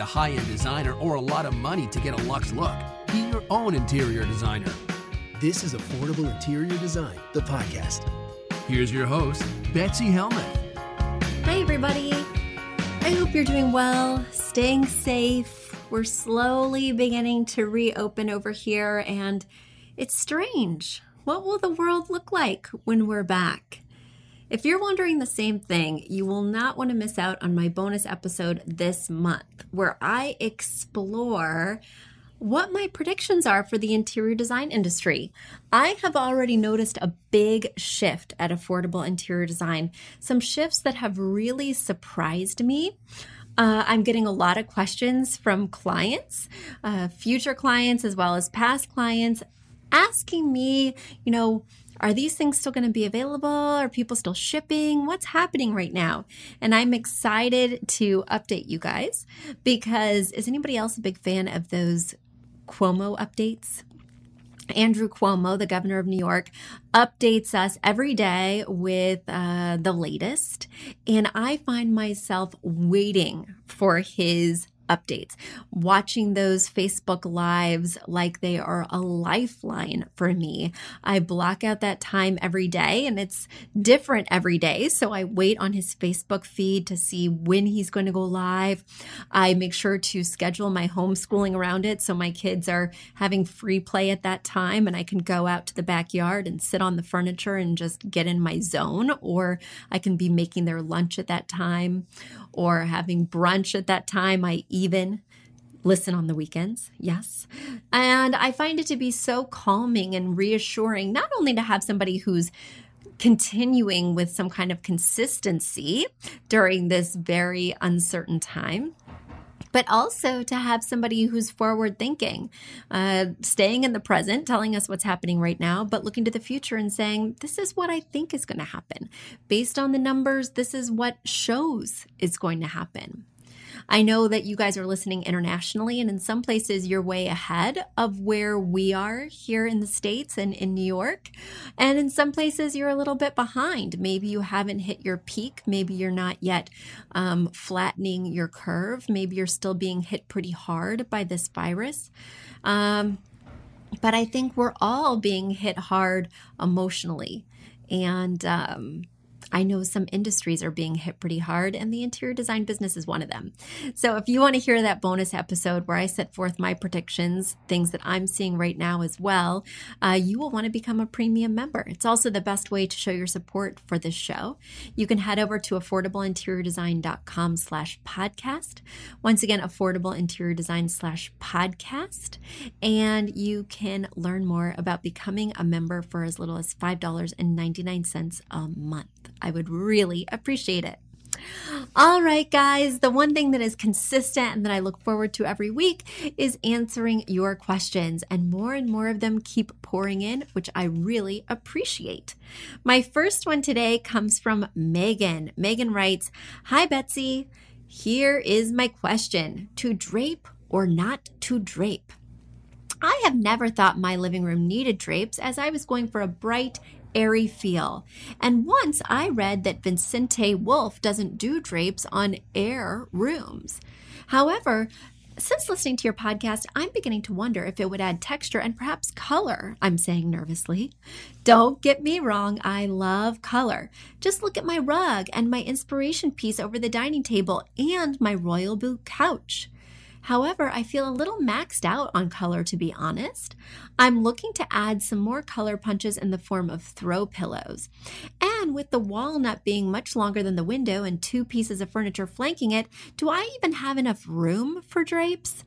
Need a high end designer or a lot of money to get a luxe look. Be your own interior designer. This is Affordable Interior Design, the podcast. Here's your host, Betsy Helmuth. Hi, everybody. I hope you're doing well, staying safe. We're slowly beginning to reopen over here, and it's strange. What will the world look like when we're back? If you're wondering the same thing, you will not want to miss out on my bonus episode this month, where I explore what my predictions are for the interior design industry. I have already noticed a big shift at affordable interior design, some shifts that have really surprised me. Uh, I'm getting a lot of questions from clients, uh, future clients, as well as past clients, asking me, you know, are these things still going to be available? Are people still shipping? What's happening right now? And I'm excited to update you guys because is anybody else a big fan of those Cuomo updates? Andrew Cuomo, the governor of New York, updates us every day with uh, the latest. And I find myself waiting for his updates, watching those Facebook lives like they are a lifeline for me. I block out that time every day and it's different every day. So I wait on his Facebook feed to see when he's going to go live. I make sure to schedule my homeschooling around it so my kids are having free play at that time and I can go out to the backyard and sit on the furniture and just get in my zone, or I can be making their lunch at that time or having brunch at that time. I even listen on the weekends, yes. And I find it to be so calming and reassuring, not only to have somebody who's continuing with some kind of consistency during this very uncertain time. But also to have somebody who's forward thinking, uh, staying in the present, telling us what's happening right now, but looking to the future and saying, this is what I think is going to happen. Based on the numbers, this is what shows is going to happen. I know that you guys are listening internationally, and in some places, you're way ahead of where we are here in the States and in New York. And in some places, you're a little bit behind. Maybe you haven't hit your peak. Maybe you're not yet um, flattening your curve. Maybe you're still being hit pretty hard by this virus. Um, but I think we're all being hit hard emotionally. And, um, I know some industries are being hit pretty hard, and the interior design business is one of them. So, if you want to hear that bonus episode where I set forth my predictions, things that I'm seeing right now as well, uh, you will want to become a premium member. It's also the best way to show your support for this show. You can head over to affordableinteriordesign.com slash podcast. Once again, affordableinteriordesign slash podcast. And you can learn more about becoming a member for as little as $5.99 a month. I would really appreciate it. All right, guys, the one thing that is consistent and that I look forward to every week is answering your questions, and more and more of them keep pouring in, which I really appreciate. My first one today comes from Megan. Megan writes Hi, Betsy. Here is my question to drape or not to drape? I have never thought my living room needed drapes as I was going for a bright airy feel. And once I read that Vicente Wolf doesn't do drapes on air rooms. However, Since listening to your podcast, I'm beginning to wonder if it would add texture and perhaps color, I'm saying nervously. Don't get me wrong, I love color. Just look at my rug and my inspiration piece over the dining table and my royal blue couch. However, I feel a little maxed out on color to be honest. I'm looking to add some more color punches in the form of throw pillows. And with the walnut being much longer than the window and two pieces of furniture flanking it, do I even have enough room for drapes?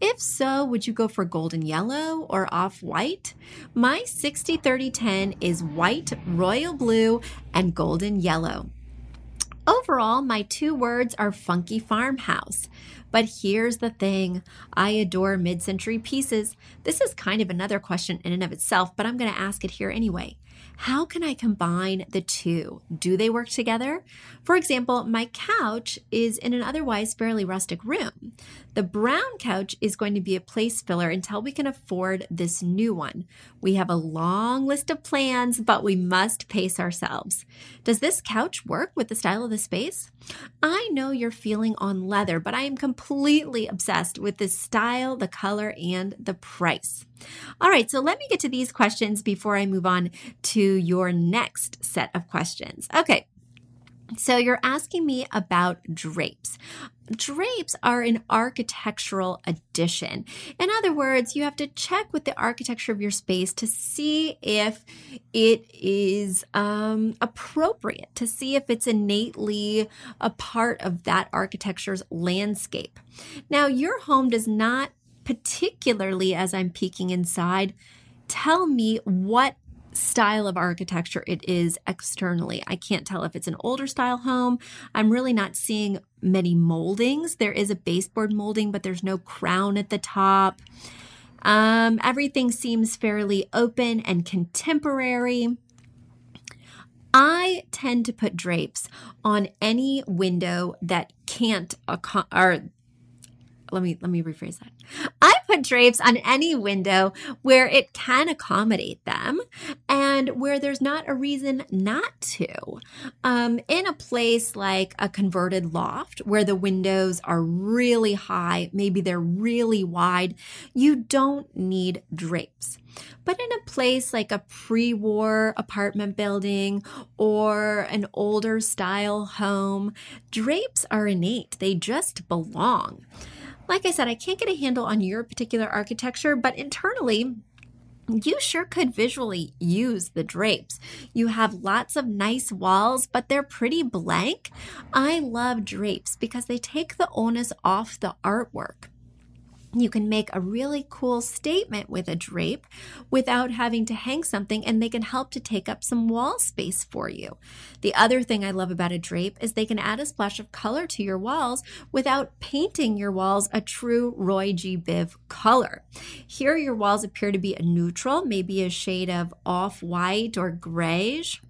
If so, would you go for golden yellow or off white? My 60 30 10 is white, royal blue, and golden yellow. Overall, my two words are funky farmhouse. But here's the thing I adore mid century pieces. This is kind of another question in and of itself, but I'm going to ask it here anyway. How can I combine the two? Do they work together? For example, my couch is in an otherwise fairly rustic room. The brown couch is going to be a place filler until we can afford this new one. We have a long list of plans, but we must pace ourselves. Does this couch work with the style of the space? I know you're feeling on leather, but I am completely obsessed with the style, the color, and the price. All right, so let me get to these questions before I move on to your next set of questions. Okay. So, you're asking me about drapes. Drapes are an architectural addition. In other words, you have to check with the architecture of your space to see if it is um, appropriate, to see if it's innately a part of that architecture's landscape. Now, your home does not particularly as I'm peeking inside, tell me what style of architecture it is externally. I can't tell if it's an older style home. I'm really not seeing many moldings. There is a baseboard molding, but there's no crown at the top. Um, everything seems fairly open and contemporary. I tend to put drapes on any window that can't or let me let me rephrase that. I put drapes on any window where it can accommodate them and where there's not a reason not to. Um, in a place like a converted loft where the windows are really high, maybe they're really wide, you don't need drapes. But in a place like a pre war apartment building or an older style home, drapes are innate, they just belong. Like I said, I can't get a handle on your particular architecture, but internally, you sure could visually use the drapes. You have lots of nice walls, but they're pretty blank. I love drapes because they take the onus off the artwork. You can make a really cool statement with a drape without having to hang something, and they can help to take up some wall space for you. The other thing I love about a drape is they can add a splash of color to your walls without painting your walls a true Roy G. Biv color. Here, your walls appear to be a neutral, maybe a shade of off white or grayish.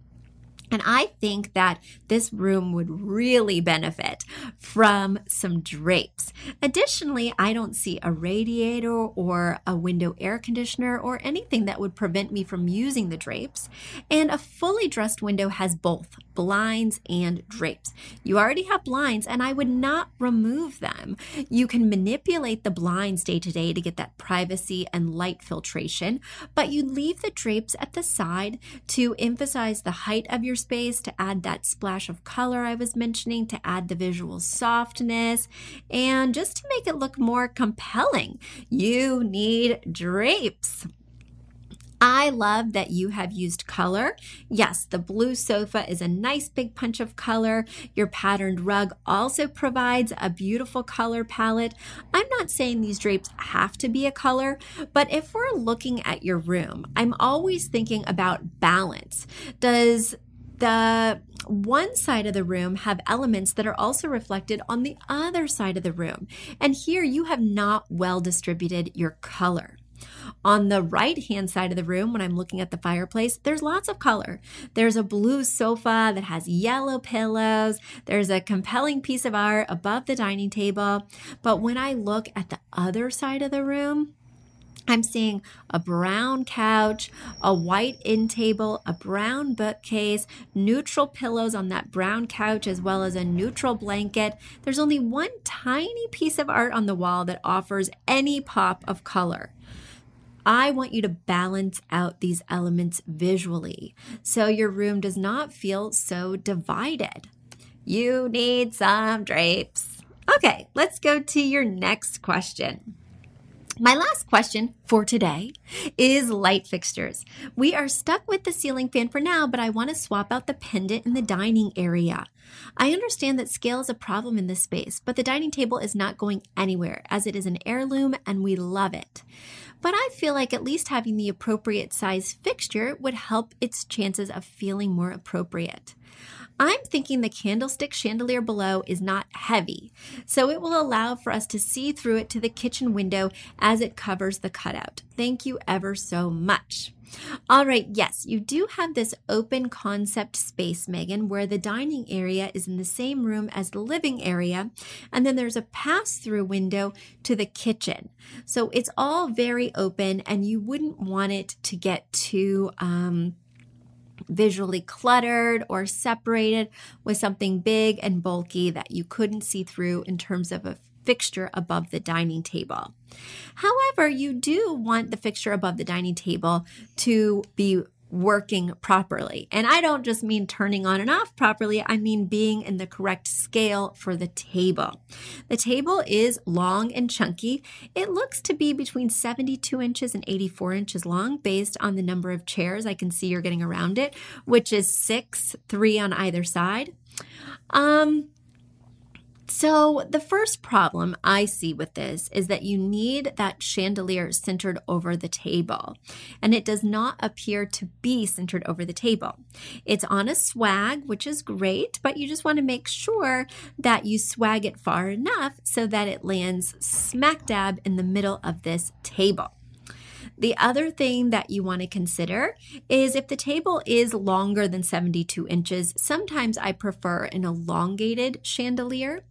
And I think that this room would really benefit from some drapes. Additionally, I don't see a radiator or a window air conditioner or anything that would prevent me from using the drapes. And a fully dressed window has both blinds and drapes. You already have blinds, and I would not remove them. You can manipulate the blinds day to day to get that privacy and light filtration, but you leave the drapes at the side to emphasize the height of your space to add that splash of color I was mentioning, to add the visual softness, and just to make it look more compelling. You need drapes. I love that you have used color. Yes, the blue sofa is a nice big punch of color. Your patterned rug also provides a beautiful color palette. I'm not saying these drapes have to be a color, but if we're looking at your room, I'm always thinking about balance. Does the one side of the room have elements that are also reflected on the other side of the room. And here you have not well distributed your color. On the right hand side of the room, when I'm looking at the fireplace, there's lots of color. There's a blue sofa that has yellow pillows. There's a compelling piece of art above the dining table. But when I look at the other side of the room, I'm seeing a brown couch, a white end table, a brown bookcase, neutral pillows on that brown couch, as well as a neutral blanket. There's only one tiny piece of art on the wall that offers any pop of color. I want you to balance out these elements visually so your room does not feel so divided. You need some drapes. Okay, let's go to your next question. My last question for today is light fixtures. We are stuck with the ceiling fan for now, but I want to swap out the pendant in the dining area. I understand that scale is a problem in this space, but the dining table is not going anywhere as it is an heirloom and we love it. But I feel like at least having the appropriate size fixture would help its chances of feeling more appropriate. I'm thinking the candlestick chandelier below is not heavy, so it will allow for us to see through it to the kitchen window as it covers the cutout. Thank you ever so much. All right, yes, you do have this open concept space, Megan, where the dining area is in the same room as the living area, and then there's a pass through window to the kitchen. So it's all very open, and you wouldn't want it to get too, um, visually cluttered or separated with something big and bulky that you couldn't see through in terms of a fixture above the dining table. However, you do want the fixture above the dining table to be working properly. And I don't just mean turning on and off properly, I mean being in the correct scale for the table. The table is long and chunky. It looks to be between 72 inches and 84 inches long based on the number of chairs I can see you're getting around it, which is six, three on either side. Um, so, the first problem I see with this is that you need that chandelier centered over the table, and it does not appear to be centered over the table. It's on a swag, which is great, but you just want to make sure that you swag it far enough so that it lands smack dab in the middle of this table. The other thing that you want to consider is if the table is longer than 72 inches, sometimes I prefer an elongated chandelier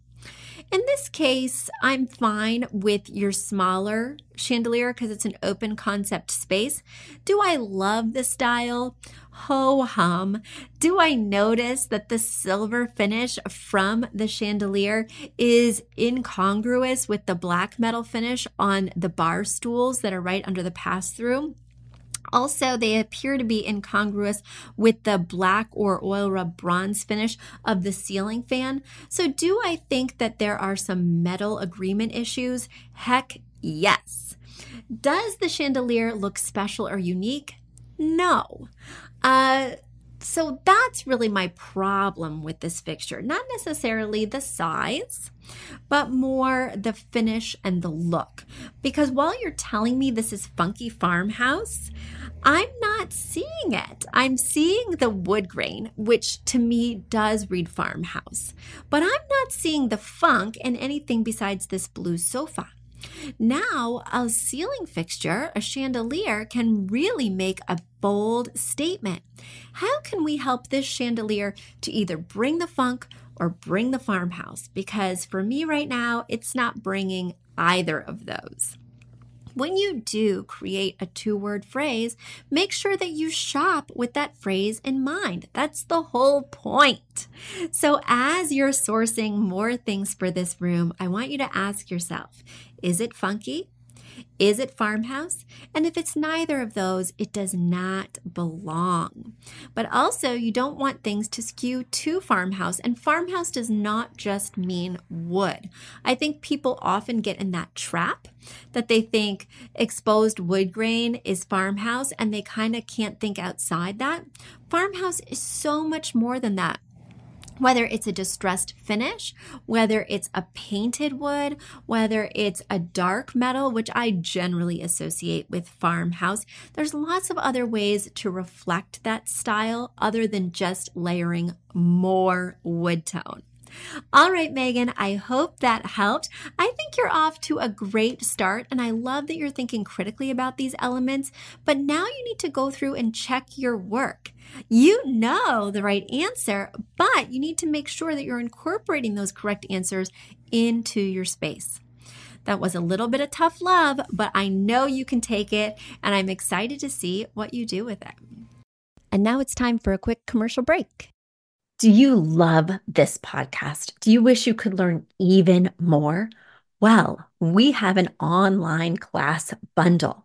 in this case, I'm fine with your smaller chandelier because it's an open concept space. Do I love the style? Ho hum. Do I notice that the silver finish from the chandelier is incongruous with the black metal finish on the bar stools that are right under the pass through? Also, they appear to be incongruous with the black or oil rub bronze finish of the ceiling fan. So, do I think that there are some metal agreement issues? Heck yes. Does the chandelier look special or unique? No. Uh, so that's really my problem with this fixture. Not necessarily the size, but more the finish and the look. Because while you're telling me this is funky farmhouse, I'm not seeing it. I'm seeing the wood grain, which to me does read farmhouse, but I'm not seeing the funk in anything besides this blue sofa. Now, a ceiling fixture, a chandelier, can really make a bold statement. How can we help this chandelier to either bring the funk or bring the farmhouse? Because for me right now, it's not bringing either of those. When you do create a two word phrase, make sure that you shop with that phrase in mind. That's the whole point. So, as you're sourcing more things for this room, I want you to ask yourself is it funky? Is it farmhouse? And if it's neither of those, it does not belong. But also, you don't want things to skew to farmhouse. And farmhouse does not just mean wood. I think people often get in that trap that they think exposed wood grain is farmhouse and they kind of can't think outside that. Farmhouse is so much more than that whether it's a distressed finish, whether it's a painted wood, whether it's a dark metal, which I generally associate with farmhouse, there's lots of other ways to reflect that style other than just layering more wood tone. All right, Megan, I hope that helped. I think you're off to a great start, and I love that you're thinking critically about these elements. But now you need to go through and check your work. You know the right answer, but you need to make sure that you're incorporating those correct answers into your space. That was a little bit of tough love, but I know you can take it, and I'm excited to see what you do with it. And now it's time for a quick commercial break. Do you love this podcast? Do you wish you could learn even more? Well, we have an online class bundle.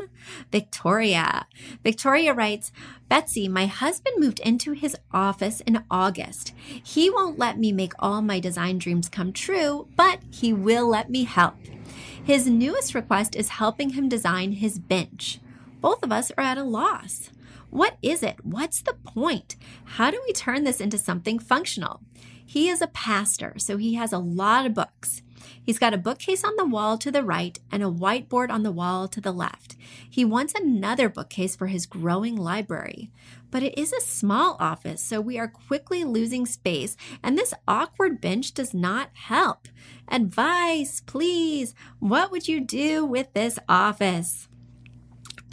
Victoria. Victoria writes Betsy, my husband moved into his office in August. He won't let me make all my design dreams come true, but he will let me help. His newest request is helping him design his bench. Both of us are at a loss. What is it? What's the point? How do we turn this into something functional? He is a pastor, so he has a lot of books. He's got a bookcase on the wall to the right and a whiteboard on the wall to the left. He wants another bookcase for his growing library. But it is a small office, so we are quickly losing space, and this awkward bench does not help. Advice, please. What would you do with this office?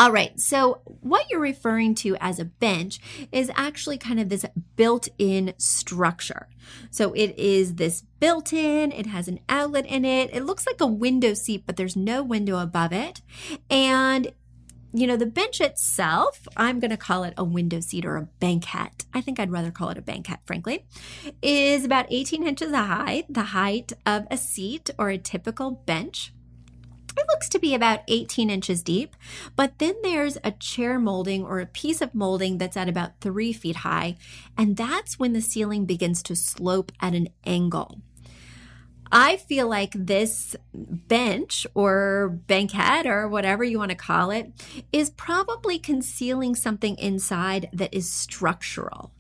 All right, so what you're referring to as a bench is actually kind of this built in structure. So it is this built in, it has an outlet in it. It looks like a window seat, but there's no window above it. And you know, the bench itself, I'm going to call it a window seat or a banquette. I think I'd rather call it a banquette, frankly, is about 18 inches high, the height of a seat or a typical bench. It looks to be about 18 inches deep, but then there's a chair molding or a piece of molding that's at about three feet high, and that's when the ceiling begins to slope at an angle. I feel like this bench or banquette or whatever you want to call it is probably concealing something inside that is structural.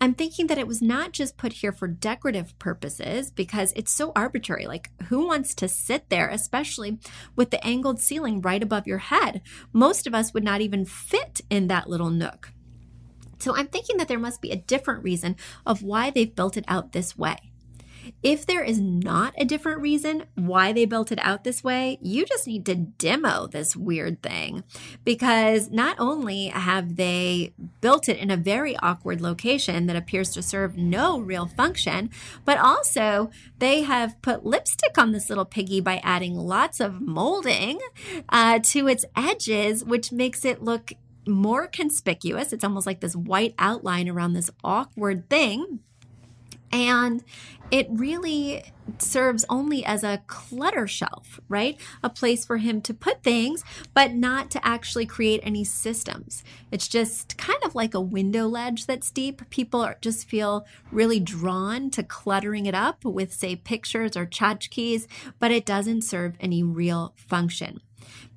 I'm thinking that it was not just put here for decorative purposes because it's so arbitrary. Like, who wants to sit there, especially with the angled ceiling right above your head? Most of us would not even fit in that little nook. So I'm thinking that there must be a different reason of why they've built it out this way. If there is not a different reason why they built it out this way, you just need to demo this weird thing because not only have they built it in a very awkward location that appears to serve no real function, but also they have put lipstick on this little piggy by adding lots of molding uh, to its edges, which makes it look more conspicuous. It's almost like this white outline around this awkward thing. And it really serves only as a clutter shelf, right? A place for him to put things, but not to actually create any systems. It's just kind of like a window ledge that's deep. People are, just feel really drawn to cluttering it up with, say, pictures or tchotchkes, but it doesn't serve any real function.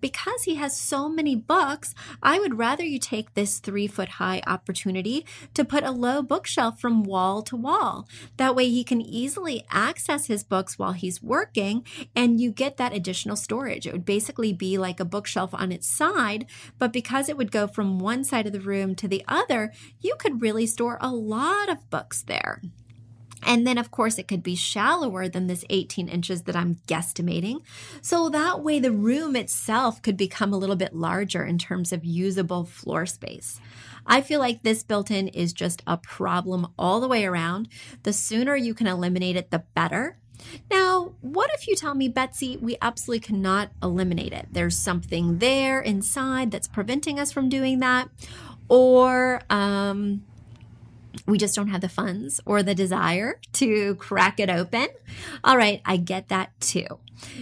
Because he has so many books, I would rather you take this three foot high opportunity to put a low bookshelf from wall to wall. That way he can easily access his books while he's working and you get that additional storage. It would basically be like a bookshelf on its side, but because it would go from one side of the room to the other, you could really store a lot of books there. And then, of course, it could be shallower than this 18 inches that I'm guesstimating. So that way, the room itself could become a little bit larger in terms of usable floor space. I feel like this built in is just a problem all the way around. The sooner you can eliminate it, the better. Now, what if you tell me, Betsy, we absolutely cannot eliminate it? There's something there inside that's preventing us from doing that, or um, we just don't have the funds or the desire to crack it open. All right, I get that too.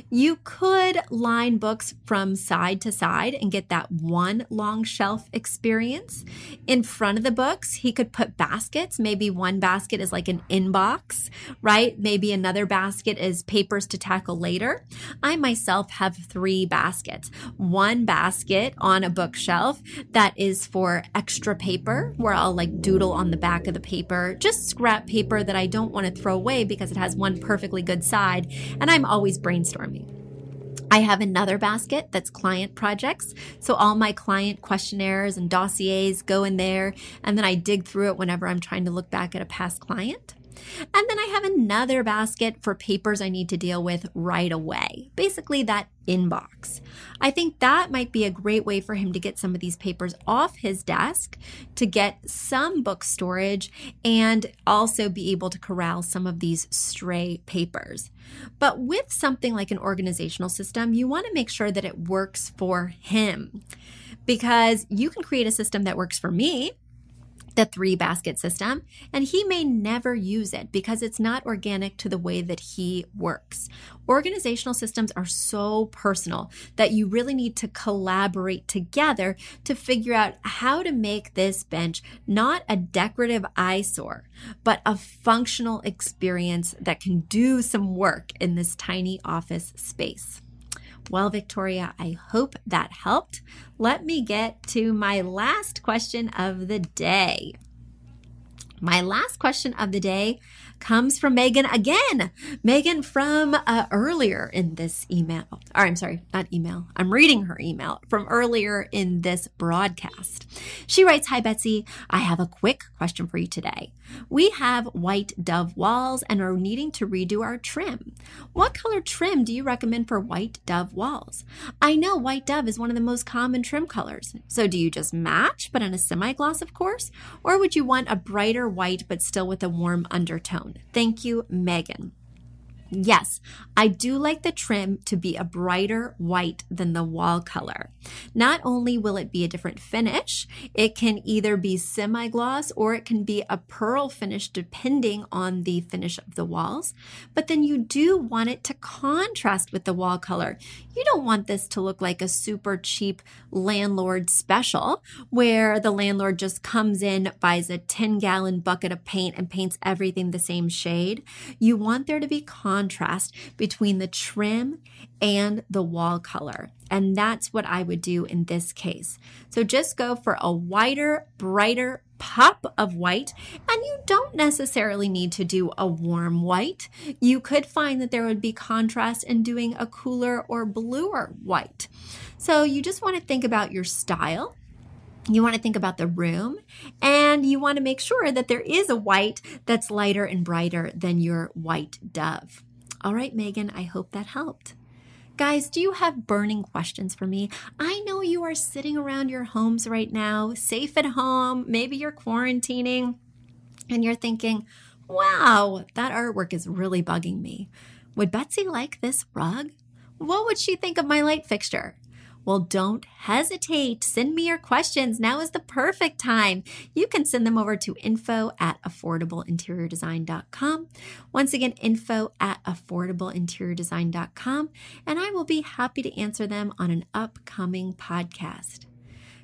You could line books from side to side and get that one long shelf experience. In front of the books, he could put baskets. Maybe one basket is like an inbox, right? Maybe another basket is papers to tackle later. I myself have three baskets. One basket on a bookshelf that is for extra paper, where I'll like doodle on the back of the paper, just scrap paper that I don't want to throw away because it has one perfectly good side. And I'm always brainstorming. I have another basket that's client projects. So all my client questionnaires and dossiers go in there, and then I dig through it whenever I'm trying to look back at a past client. And then I have another basket for papers I need to deal with right away. Basically, that inbox. I think that might be a great way for him to get some of these papers off his desk, to get some book storage, and also be able to corral some of these stray papers. But with something like an organizational system, you want to make sure that it works for him because you can create a system that works for me the three basket system, and he may never use it because it's not organic to the way that he works. Organizational systems are so personal that you really need to collaborate together to figure out how to make this bench not a decorative eyesore, but a functional experience that can do some work in this tiny office space. Well, Victoria, I hope that helped. Let me get to my last question of the day. My last question of the day comes from Megan again. Megan from uh, earlier in this email. Or I'm sorry, not email. I'm reading her email from earlier in this broadcast. She writes Hi, Betsy. I have a quick question for you today. We have white dove walls and are needing to redo our trim. What color trim do you recommend for white dove walls? I know white dove is one of the most common trim colors. So do you just match, but in a semi gloss, of course? Or would you want a brighter white but still with a warm undertone? Thank you, Megan. Yes, I do like the trim to be a brighter white than the wall color. Not only will it be a different finish, it can either be semi gloss or it can be a pearl finish depending on the finish of the walls. But then you do want it to contrast with the wall color. You don't want this to look like a super cheap landlord special where the landlord just comes in, buys a 10 gallon bucket of paint, and paints everything the same shade. You want there to be contrast between the trim and the wall color. And that's what I would do in this case. So just go for a whiter, brighter pop of white. And you don't necessarily need to do a warm white. You could find that there would be contrast in doing a cooler or bluer white. So you just want to think about your style. You want to think about the room and you want to make sure that there is a white that's lighter and brighter than your white dove. All right, Megan, I hope that helped. Guys, do you have burning questions for me? I know you are sitting around your homes right now, safe at home. Maybe you're quarantining and you're thinking, wow, that artwork is really bugging me. Would Betsy like this rug? What would she think of my light fixture? Well, don't hesitate. Send me your questions. Now is the perfect time. You can send them over to info at affordableinteriordesign.com. Once again, info at affordableinteriordesign.com, and I will be happy to answer them on an upcoming podcast.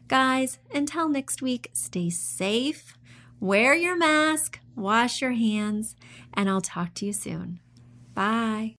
Guys, until next week, stay safe, wear your mask, wash your hands, and I'll talk to you soon. Bye.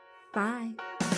Bye.